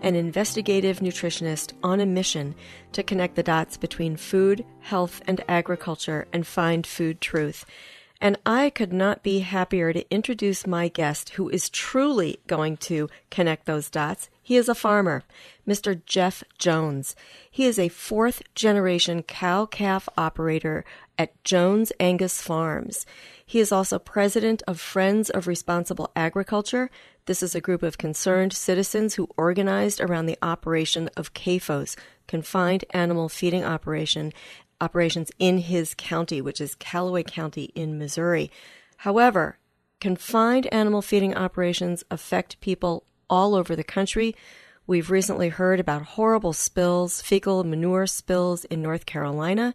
and investigative nutritionist on a mission to connect the dots between food, health, and agriculture and find food truth. And I could not be happier to introduce my guest who is truly going to connect those dots. He is a farmer, Mr. Jeff Jones. He is a fourth generation cow calf operator at Jones Angus Farms. He is also president of Friends of Responsible Agriculture. This is a group of concerned citizens who organized around the operation of CAFOs, confined animal feeding operation, operations in his county, which is Callaway County in Missouri. However, confined animal feeding operations affect people all over the country. We've recently heard about horrible spills, fecal manure spills in North Carolina.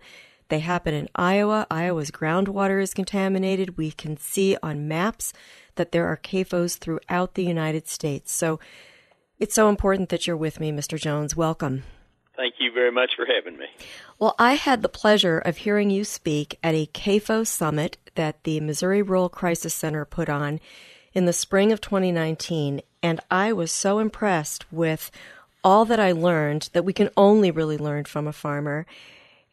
They happen in Iowa. Iowa's groundwater is contaminated. We can see on maps that there are CAFOs throughout the United States. So it's so important that you're with me, Mr. Jones. Welcome. Thank you very much for having me. Well, I had the pleasure of hearing you speak at a CAFO summit that the Missouri Rural Crisis Center put on in the spring of 2019, and I was so impressed with all that I learned that we can only really learn from a farmer.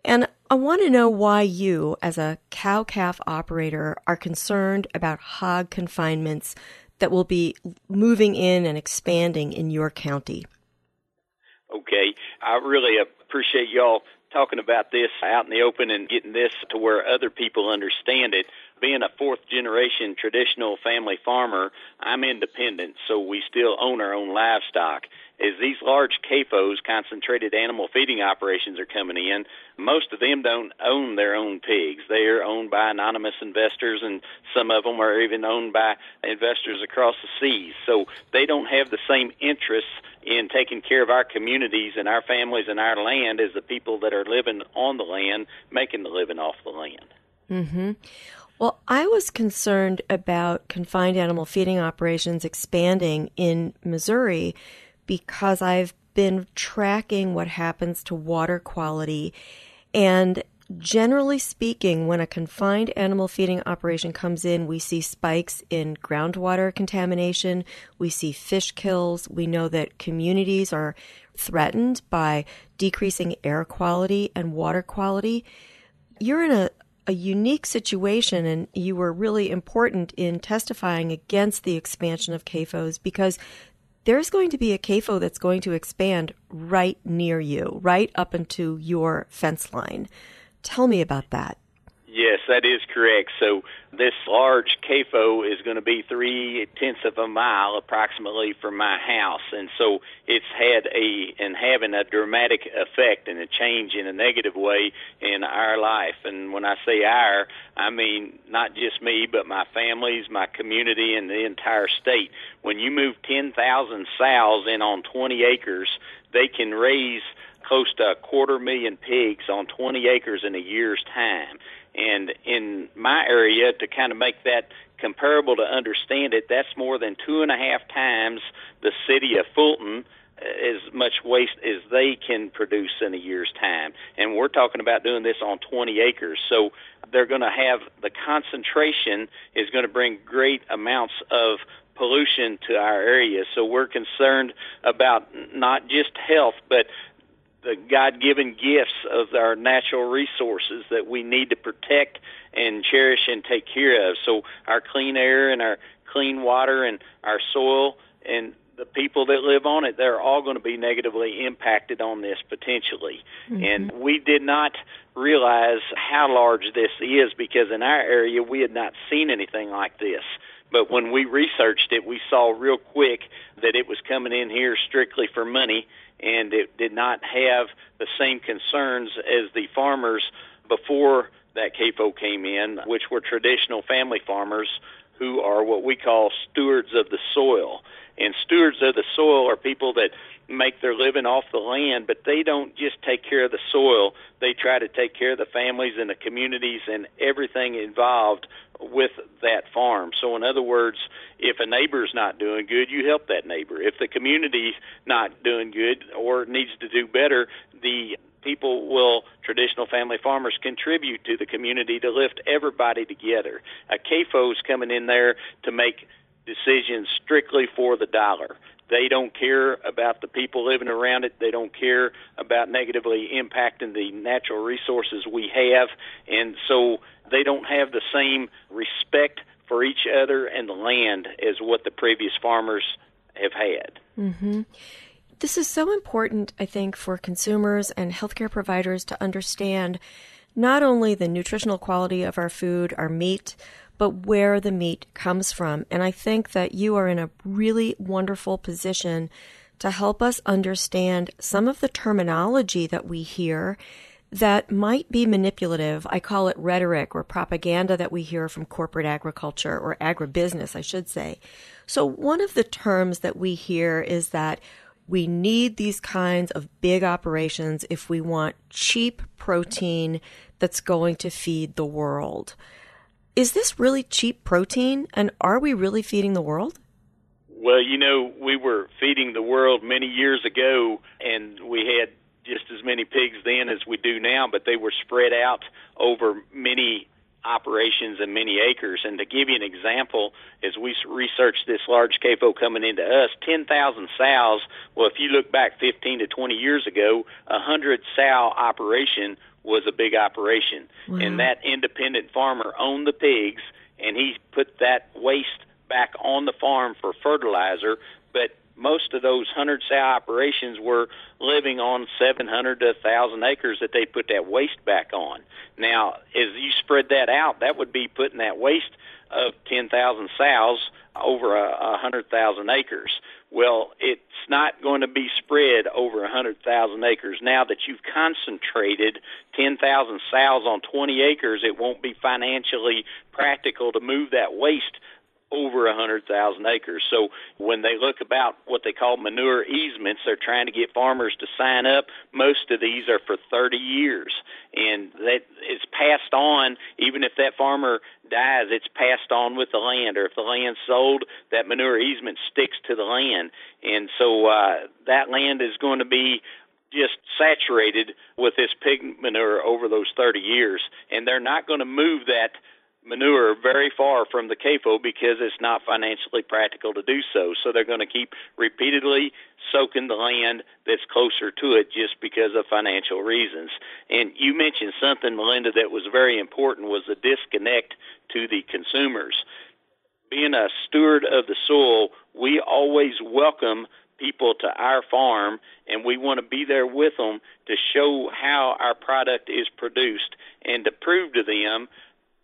And I want to know why you, as a cow calf operator, are concerned about hog confinements that will be moving in and expanding in your county. Okay. I really appreciate y'all talking about this out in the open and getting this to where other people understand it. Being a fourth generation traditional family farmer, I'm independent, so we still own our own livestock is these large CAFOs, concentrated animal feeding operations, are coming in. Most of them don't own their own pigs. They are owned by anonymous investors, and some of them are even owned by investors across the seas. So they don't have the same interests in taking care of our communities and our families and our land as the people that are living on the land, making the living off the land. Mm-hmm. Well, I was concerned about confined animal feeding operations expanding in Missouri because I've been tracking what happens to water quality. And generally speaking, when a confined animal feeding operation comes in, we see spikes in groundwater contamination, we see fish kills, we know that communities are threatened by decreasing air quality and water quality. You're in a, a unique situation, and you were really important in testifying against the expansion of CAFOs because there's going to be a CAFO that's going to expand right near you, right up into your fence line. Tell me about that. Yes, that is correct. So this large CAFO is going to be three tenths of a mile approximately from my house, and so it's had a and having a dramatic effect and a change in a negative way in our life. And when I say our, I mean not just me, but my families, my community, and the entire state. When you move ten thousand sows in on twenty acres, they can raise close to a quarter million pigs on 20 acres in a year's time. And in my area, to kind of make that comparable to understand it, that's more than two and a half times the city of Fulton as much waste as they can produce in a year's time. And we're talking about doing this on 20 acres. So they're going to have the concentration is going to bring great amounts of pollution to our area. So we're concerned about not just health, but the God given gifts of our natural resources that we need to protect and cherish and take care of. So our clean air and our clean water and our soil and people that live on it, they're all going to be negatively impacted on this potentially. Mm-hmm. And we did not realize how large this is because in our area we had not seen anything like this. But when we researched it, we saw real quick that it was coming in here strictly for money and it did not have the same concerns as the farmers before that CAFO came in, which were traditional family farmers who are what we call stewards of the soil. And stewards of the soil are people that make their living off the land, but they don't just take care of the soil. They try to take care of the families and the communities and everything involved with that farm. So, in other words, if a neighbor's not doing good, you help that neighbor. If the community's not doing good or needs to do better, the people will traditional family farmers contribute to the community to lift everybody together. A CAFO's coming in there to make decisions strictly for the dollar. They don't care about the people living around it. They don't care about negatively impacting the natural resources we have. And so they don't have the same respect for each other and the land as what the previous farmers have had. Mm-hmm. This is so important, I think, for consumers and healthcare providers to understand not only the nutritional quality of our food, our meat, but where the meat comes from. And I think that you are in a really wonderful position to help us understand some of the terminology that we hear that might be manipulative. I call it rhetoric or propaganda that we hear from corporate agriculture or agribusiness, I should say. So one of the terms that we hear is that we need these kinds of big operations if we want cheap protein that's going to feed the world is this really cheap protein and are we really feeding the world? Well, you know, we were feeding the world many years ago and we had just as many pigs then as we do now, but they were spread out over many operations and many acres. And to give you an example, as we researched this large CAFO coming into us, 10,000 sows, well, if you look back 15 to 20 years ago, a 100 sow operation was a big operation. Wow. And that independent farmer owned the pigs, and he put that waste back on the farm for fertilizer. But most of those 100 sow operations were living on 700 to 1,000 acres that they put that waste back on. Now, as you spread that out, that would be putting that waste of 10,000 sows over a, a 100,000 acres. Well, it's not going to be spread over 100,000 acres. Now that you've concentrated 10,000 sows on 20 acres, it won't be financially practical to move that waste over a 100,000 acres. So when they look about what they call manure easements, they're trying to get farmers to sign up. Most of these are for 30 years, and that is passed on. Even if that farmer dies, it's passed on with the land, or if the land's sold, that manure easement sticks to the land, and so uh, that land is going to be just saturated with this pig manure over those 30 years, and they're not going to move that manure very far from the CAFO because it's not financially practical to do so. So they're going to keep repeatedly soaking the land that's closer to it just because of financial reasons. And you mentioned something, Melinda, that was very important was the disconnect to the consumers. Being a steward of the soil, we always welcome people to our farm and we want to be there with them to show how our product is produced and to prove to them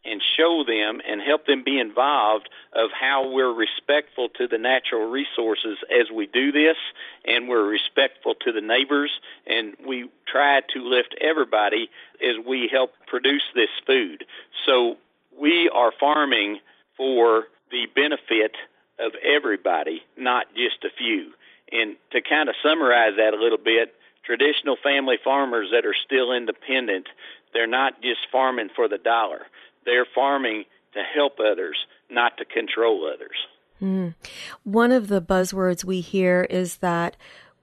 and show them and help them be involved of how we're respectful to the natural resources as we do this and we're respectful to the neighbors and we try to lift everybody as we help produce this food. So we are farming for the benefit of everybody, not just a few. And to kind of summarize that a little bit, traditional family farmers that are still independent, they're not just farming for the dollar they're farming to help others, not to control others. Mm. One of the buzzwords we hear is that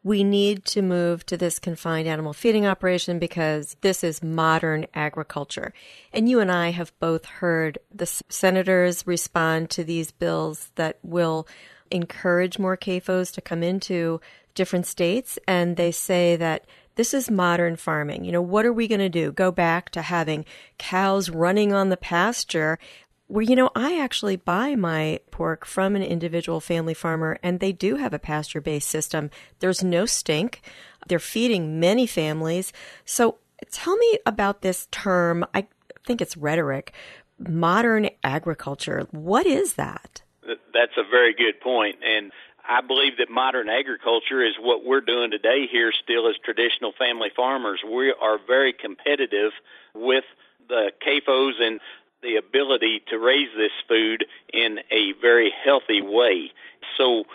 we need to move to this confined animal feeding operation because this is modern agriculture. And you and I have both heard the senators respond to these bills that will encourage more CAFOs to come into different states. And they say that this is modern farming. You know, what are we going to do? Go back to having cows running on the pasture where, you know, I actually buy my pork from an individual family farmer and they do have a pasture based system. There's no stink. They're feeding many families. So tell me about this term. I think it's rhetoric. Modern agriculture. What is that? That's a very good point. And I believe that modern agriculture is what we're doing today here still as traditional family farmers. We are very competitive with the CAFOs and the ability to raise this food in a very healthy way. So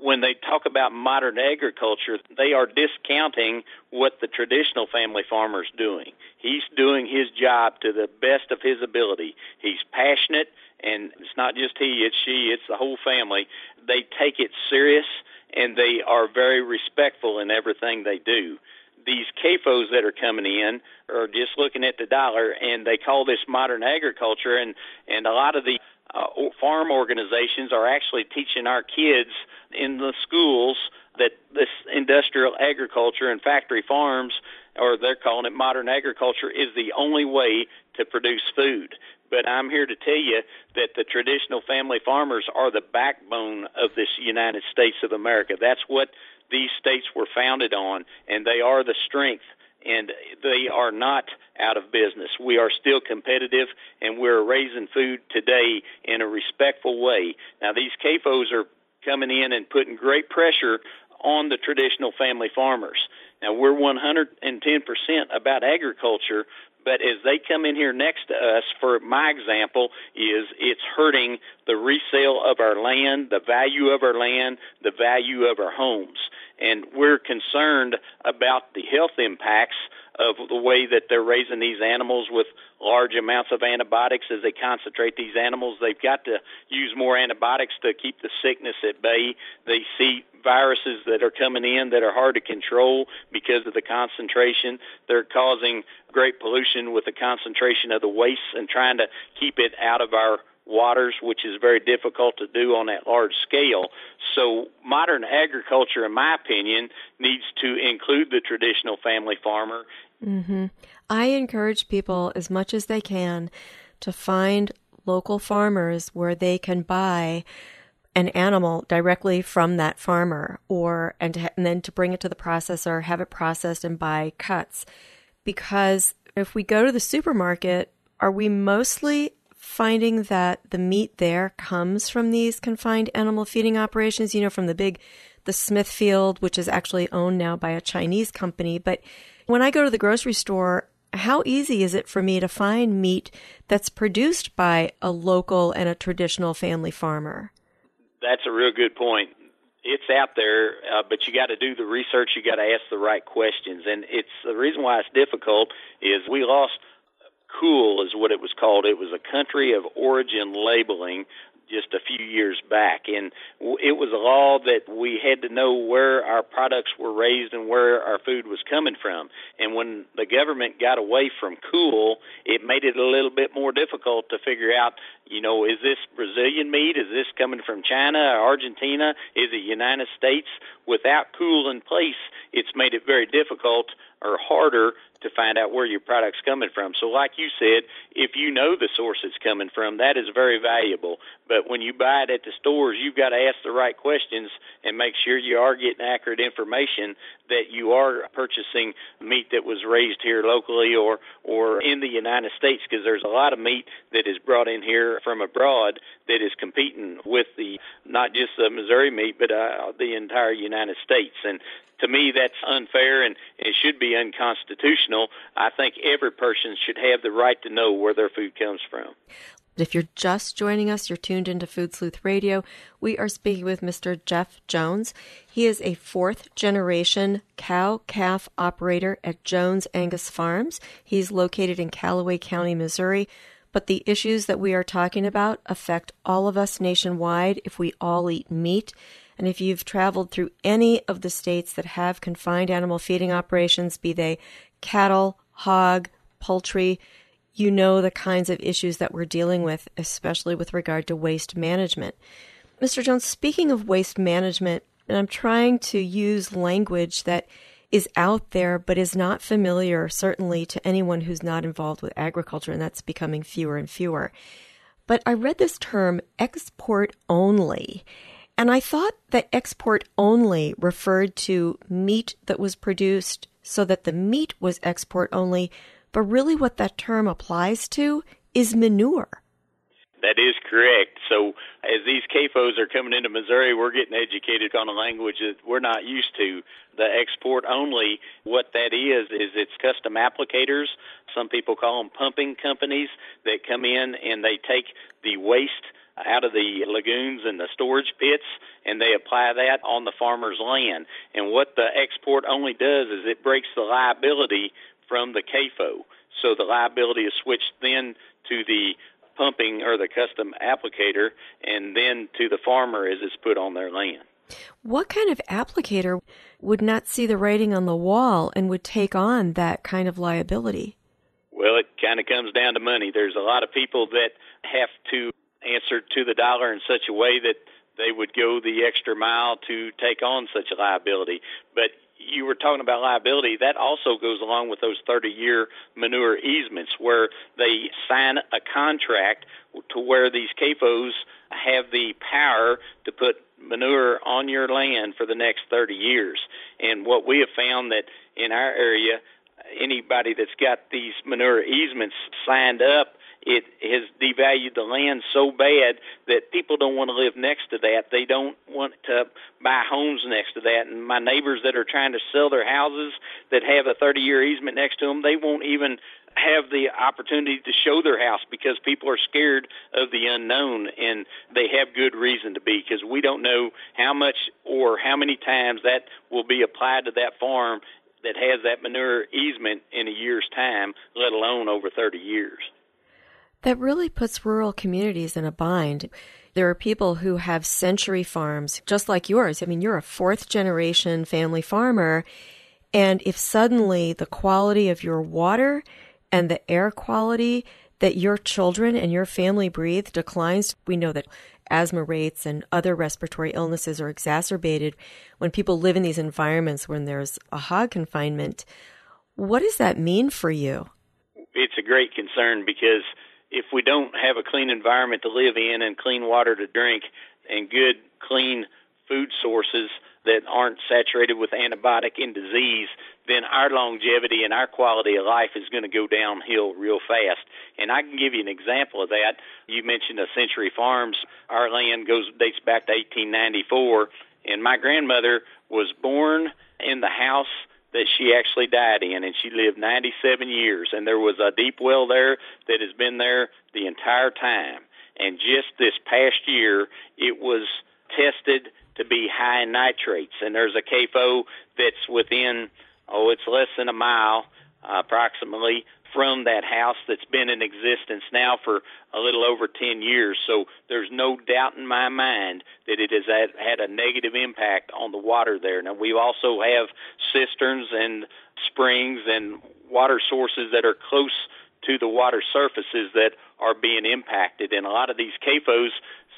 when they talk about modern agriculture, they are discounting what the traditional family farmer is doing. He's doing his job to the best of his ability. He's passionate, and it's not just he, it's she, it's the whole family. They take it serious, and they are very respectful in everything they do. These CAFOs that are coming in are just looking at the dollar, and they call this modern agriculture, and, and a lot of the uh, farm organizations are actually teaching our kids in the schools that this industrial agriculture and factory farms, or they're calling it modern agriculture, is the only way to produce food. But I'm here to tell you that the traditional family farmers are the backbone of this United States of America. That's what these states were founded on, and they are the strength and they are not out of business. We are still competitive and we're raising food today in a respectful way. Now these CAFOs are coming in and putting great pressure on the traditional family farmers. Now we're 110% about agriculture, but as they come in here next to us, for my example, is it's hurting the resale of our land, the value of our land, the value of our homes. And we're concerned about the health impacts of the way that they're raising these animals with large amounts of antibiotics as they concentrate these animals. They've got to use more antibiotics to keep the sickness at bay. They see viruses that are coming in that are hard to control because of the concentration. They're causing great pollution with the concentration of the waste and trying to keep it out of our waters, which is very difficult to do on that large scale. So, modern agriculture, in my opinion, needs to include the traditional family farmer. Mm-hmm. I encourage people as much as they can to find local farmers where they can buy an animal directly from that farmer or and, to, and then to bring it to the processor have it processed and buy cuts because if we go to the supermarket are we mostly finding that the meat there comes from these confined animal feeding operations, you know, from the big, the Smithfield, which is actually owned now by a Chinese company. But when I go to the grocery store, how easy is it for me to find meat that's produced by a local and a traditional family farmer? That's a real good point. It's out there, uh, but you got to do the research. You got to ask the right questions, and it's the reason why it's difficult is we lost COOL is what it was called. It was a country of origin labeling just a few years back. And it was a law that we had to know where our products were raised and where our food was coming from. And when the government got away from COOL, it made it a little bit more difficult to figure out, you know, is this Brazilian meat? Is this coming from China or Argentina? Is it United States? Without COOL in place, it's made it very difficult or harder to find out where your product's coming from. So, like you said, if you know the source it's coming from, that is very valuable. But when you buy it at the stores, you've got to ask the right questions and make sure you are getting accurate information that you are purchasing meat that was raised here locally or or in the United States because there's a lot of meat that is brought in here from abroad that is competing with the not just the Missouri meat but uh, the entire United States and to me, that's unfair and it should be unconstitutional. I think every person should have the right to know where their food comes from. If you're just joining us, you're tuned into Food Sleuth Radio. We are speaking with Mr. Jeff Jones. He is a fourth generation cow calf operator at Jones Angus Farms. He's located in Callaway County, Missouri. But the issues that we are talking about affect all of us nationwide if we all eat meat. And if you've traveled through any of the states that have confined animal feeding operations, be they cattle, hog, poultry, you know the kinds of issues that we're dealing with, especially with regard to waste management. Mr. Jones, speaking of waste management, and I'm trying to use language that is out there but is not familiar, certainly, to anyone who's not involved with agriculture, and that's becoming fewer and fewer. But I read this term export only. And I thought that export only referred to meat that was produced so that the meat was export only, but really what that term applies to is manure. That is correct. So as these CAFOs are coming into Missouri, we're getting educated on a language that we're not used to. The export only, what that is, is it's custom applicators. Some people call them pumping companies that come in and they take the waste out of the lagoons and the storage pits and they apply that on the farmer's land. And what the export only does is it breaks the liability from the CAFO. So the liability is switched then to the pumping or the custom applicator and then to the farmer as it's put on their land. What kind of applicator would not see the writing on the wall and would take on that kind of liability? Well, it kind of comes down to money. There's a lot of people that have to answer to the dollar in such a way that they would go the extra mile to take on such a liability. But you were talking about liability, that also goes along with those 30 year manure easements where they sign a contract to where these CAFOs have the power to put manure on your land for the next 30 years. And what we have found that in our area, anybody that's got these manure easements signed up it has devalued the land so bad that people don't want to live next to that. They don't want to buy homes next to that. And my neighbors that are trying to sell their houses that have a 30 year easement next to them, they won't even have the opportunity to show their house because people are scared of the unknown and they have good reason to be because we don't know how much or how many times that will be applied to that farm that has that manure easement in a year's time, let alone over 30 years. That really puts rural communities in a bind. There are people who have century farms, just like yours. I mean, you're a fourth generation family farmer. And if suddenly the quality of your water and the air quality that your children and your family breathe declines, we know that asthma rates and other respiratory illnesses are exacerbated when people live in these environments when there's a hog confinement. What does that mean for you? It's a great concern because if we don't have a clean environment to live in and clean water to drink and good clean food sources that aren't saturated with antibiotic and disease, then our longevity and our quality of life is going to go downhill real fast. And I can give you an example of that. You mentioned a Century Farms. Our land goes dates back to 1894, and my grandmother was born in the house that she actually died in, and she lived 97 years. And there was a deep well there that has been there the entire time. And just this past year, it was tested to be high in nitrates. And there's a CAFO that's within, oh, it's less than a mile uh, approximately from that house that's been in existence now for a little over 10 years. So there's no doubt in my mind that it has had, had a negative impact on the water there. Now we also have cisterns and springs and water sources that are close to the water surfaces that are being impacted. And a lot of these CAFOs,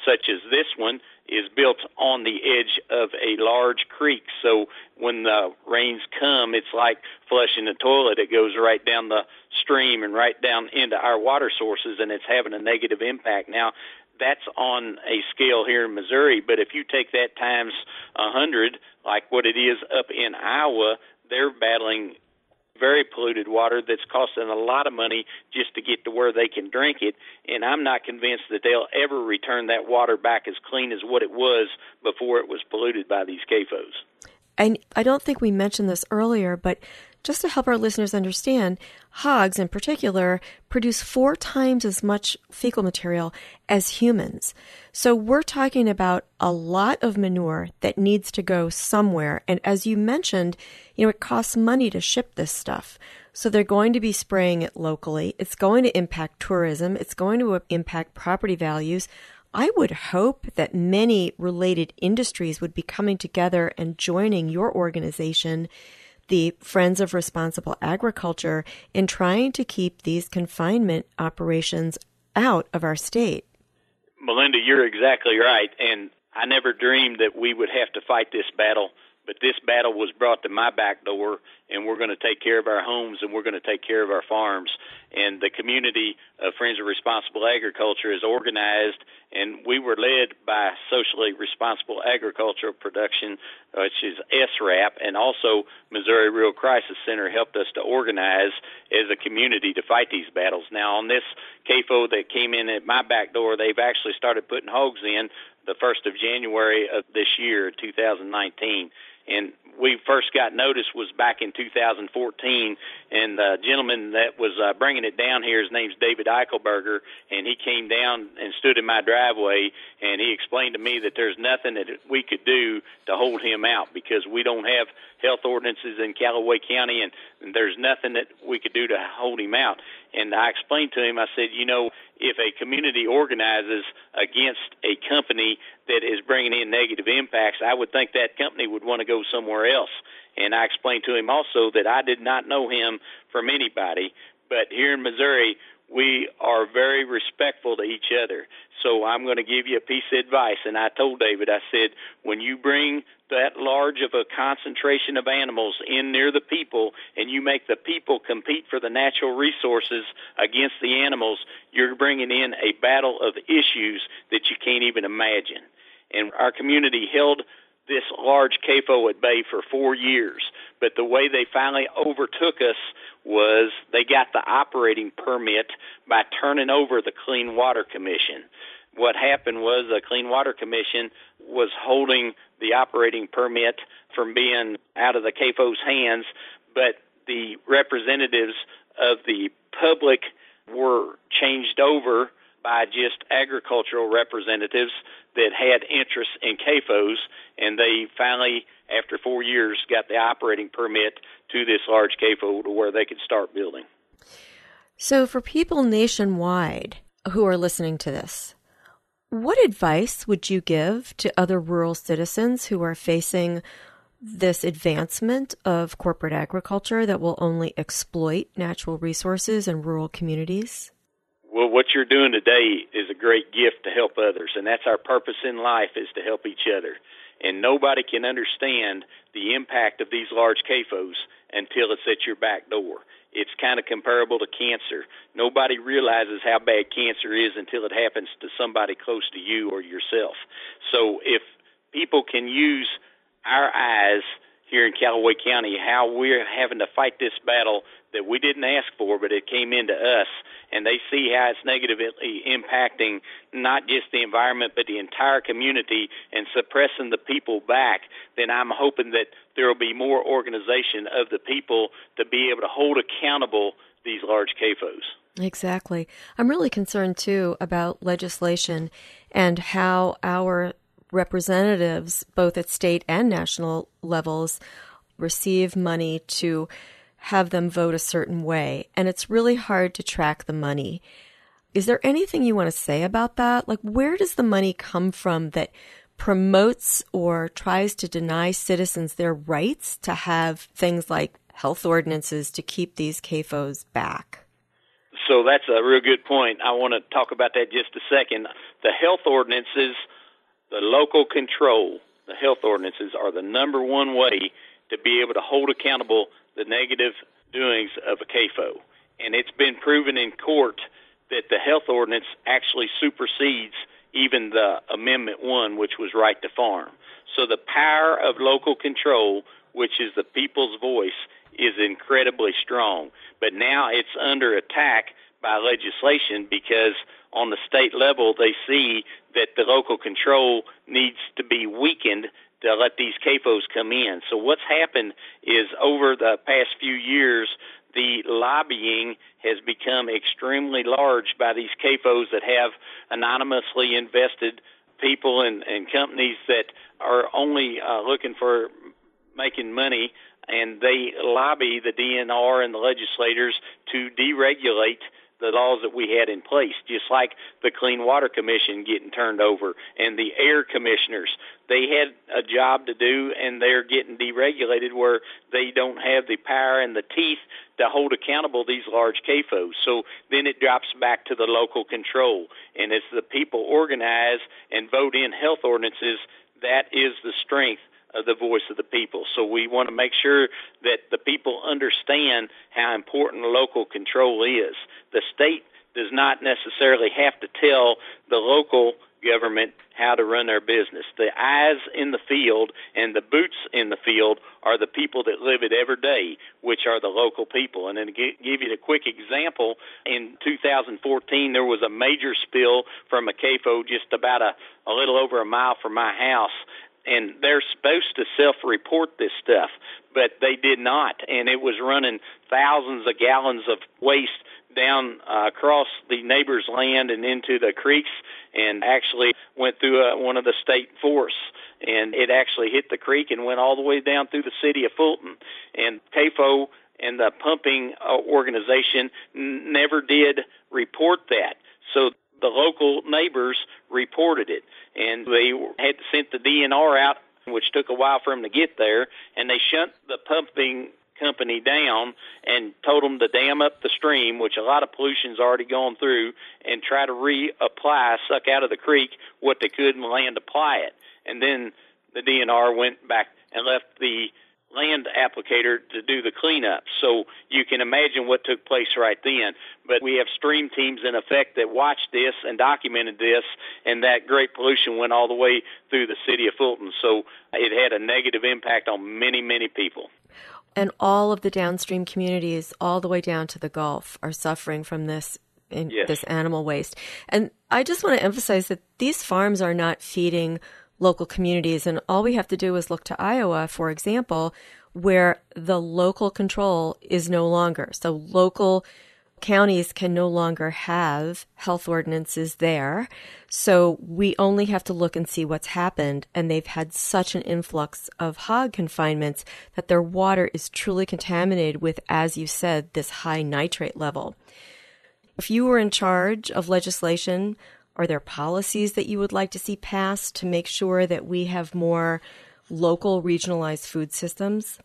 such as this one, is built on the edge of a large creek. So when the rains come, it's like flushing the toilet. It goes right down the stream and right down into our water sources, and it's having a negative impact. Now, that's on a scale here in Missouri, but if you take that times a hundred, like what it is up in Iowa, they're battling very polluted water that's costing a lot of money just to get to where they can drink it. And I'm not convinced that they'll ever return that water back as clean as what it was before it was polluted by these CAFOs. And I don't think we mentioned this earlier, but just to help our listeners understand, hogs in particular produce four times as much fecal material as humans. So we're talking about a lot of manure that needs to go somewhere. And as you mentioned, you know, it costs money to ship this stuff. So they're going to be spraying it locally. It's going to impact tourism. It's going to impact property values. I would hope that many related industries would be coming together and joining your organization the Friends of Responsible Agriculture in trying to keep these confinement operations out of our state. Melinda, you're exactly right. And I never dreamed that we would have to fight this battle but this battle was brought to my back door, and we're going to take care of our homes and we're going to take care of our farms. And the community of Friends of Responsible Agriculture is organized, and we were led by Socially Responsible Agricultural Production, which is SRAP, and also Missouri Rural Crisis Center helped us to organize as a community to fight these battles. Now, on this CAFO that came in at my back door, they've actually started putting hogs in the 1st of January of this year, 2019 and we first got notice was back in 2014, and the gentleman that was uh, bringing it down here, his name's David Eichelberger, and he came down and stood in my driveway, and he explained to me that there's nothing that we could do to hold him out because we don't have health ordinances in Callaway County, and, and there's nothing that we could do to hold him out. And I explained to him, I said, you know, if a community organizes against a company that is bringing in negative impacts, I would think that company would want to go somewhere else. And I explained to him also that I did not know him from anybody, but here in Missouri, we are very respectful to each other. So I'm going to give you a piece of advice. And I told David, I said, when you bring that large of a concentration of animals in near the people and you make the people compete for the natural resources against the animals, you're bringing in a battle of issues that you can't even imagine. And our community held this large CAFO at bay for four years. But the way they finally overtook us was they got the operating permit by turning over the Clean Water Commission. What happened was the Clean Water Commission was holding the operating permit from being out of the CAFO's hands, but the representatives of the public were changed over by just agricultural representatives that had interest in CAFOs, and they finally, after four years, got the operating permit to this large CAFO to where they could start building. So, for people nationwide who are listening to this, what advice would you give to other rural citizens who are facing this advancement of corporate agriculture that will only exploit natural resources in rural communities? Well, what you're doing today is a great gift to help others, and that's our purpose in life is to help each other. And nobody can understand the impact of these large CAFOs until it's at your back door. It's kind of comparable to cancer. Nobody realizes how bad cancer is until it happens to somebody close to you or yourself. So if people can use our eyes here in Callaway County, how we're having to fight this battle that we didn't ask for, but it came into us, and they see how it's negatively impacting not just the environment, but the entire community and suppressing the people back, then I'm hoping that there will be more organization of the people to be able to hold accountable these large CAFOs. Exactly. I'm really concerned too about legislation and how our representatives, both at state and national levels, receive money to have them vote a certain way. And it's really hard to track the money. Is there anything you want to say about that? Like, where does the money come from that promotes or tries to deny citizens their rights to have things like health ordinances to keep these CAFOs back? So that's a real good point. I want to talk about that just a second. The health ordinances the local control, the health ordinances, are the number one way to be able to hold accountable the negative doings of a CAFO. And it's been proven in court that the health ordinance actually supersedes even the Amendment 1, which was right to farm. So the power of local control, which is the people's voice, is incredibly strong. But now it's under attack by legislation because on the state level they see that the local control needs to be weakened to let these CAFOs come in. So what's happened is over the past few years, the lobbying has become extremely large by these CAFOs that have anonymously invested people and, and companies that are only uh, looking for making money and they lobby the DNR and the legislators to deregulate the laws that we had in place, just like the Clean Water Commission getting turned over and the air commissioners. They had a job to do and they're getting deregulated where they don't have the power and the teeth to hold accountable these large CAFOs. So then it drops back to the local control. And as the people organize and vote in health ordinances, that is the strength of the voice of the people. So we want to make sure that the people understand how important local control is. The state does not necessarily have to tell the local government how to run their business. The eyes in the field and the boots in the field are the people that live it every day, which are the local people. And then to give you a quick example, in 2014 there was a major spill from a CAFO just about a, a little over a mile from my house and they're supposed to self-report this stuff, but they did not, and it was running thousands of gallons of waste down uh, across the neighbor's land and into the creeks, and actually went through uh, one of the state forests. And it actually hit the creek and went all the way down through the city of Fulton. And CAFO and the pumping uh, organization never did report that. So the local neighbors reported it, and they had sent the DNR out, which took a while for them to get there, and they shut the pumping company down and told them to dam up the stream, which a lot of pollution's already gone through, and try to reapply, suck out of the creek what they could and land apply it. And then the DNR went back and left the land applicator to do the cleanup. So you can imagine what took place right then. But we have stream teams in effect that watched this and documented this, and that great pollution went all the way through the city of Fulton. So it had a negative impact on many, many people. And all of the downstream communities, all the way down to the Gulf, are suffering from this in yes. this animal waste. And I just want to emphasize that these farms are not feeding local communities. And all we have to do is look to Iowa, for example, where the local control is no longer. So local counties can no longer have health ordinances there. So we only have to look and see what's happened. And they've had such an influx of hog confinements that their water is truly contaminated with, as you said, this high nitrate level. If you were in charge of legislation, are there policies that you would like to see passed to make sure that we have more local regionalized food systems?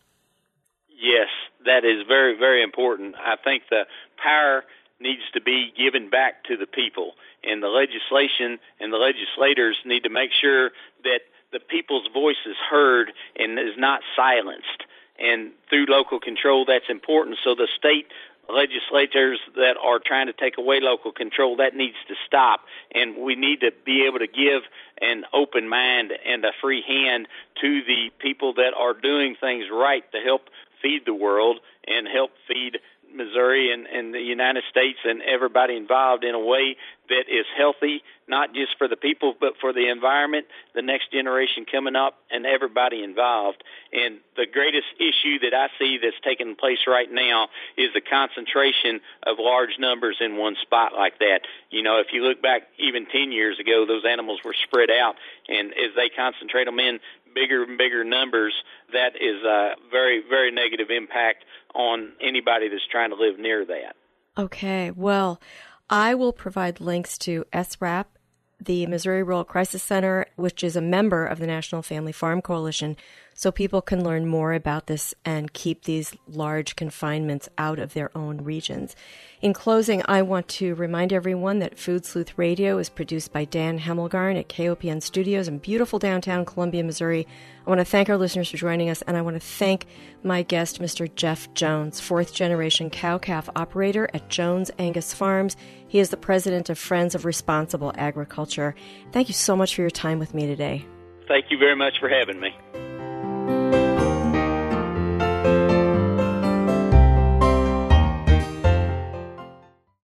Yes, that is very, very important. I think the power needs to be given back to the people, and the legislation and the legislators need to make sure that the people's voice is heard and is not silenced. And through local control, that's important. So the state legislators that are trying to take away local control, that needs to stop. And we need to be able to give an open mind and a free hand to the people that are doing things right to help feed the world and help feed Missouri and, and the United States and everybody involved in a way that is healthy, not just for the people, but for the environment, the next generation coming up, and everybody involved. And the greatest issue that I see that's taking place right now is the concentration of large numbers in one spot like that. You know, if you look back even 10 years ago, those animals were spread out, and as they concentrate them in bigger and bigger numbers, that is a very, very negative impact on anybody that's trying to live near that. Okay, well, I will provide links to SRAP, the Missouri Rural Crisis Center, which is a member of the National Family Farm Coalition, so people can learn more about this and keep these large confinements out of their own regions. In closing, I want to remind everyone that Food Sleuth Radio is produced by Dan Hemmelgarn at KOPN Studios in beautiful downtown Columbia, Missouri. I want to thank our listeners for joining us, and I want to thank my guest, Mr. Jeff Jones, fourth generation cow calf operator at Jones Angus Farms. He is the president of Friends of Responsible Agriculture. Thank you so much for your time with me today. Thank you very much for having me. Música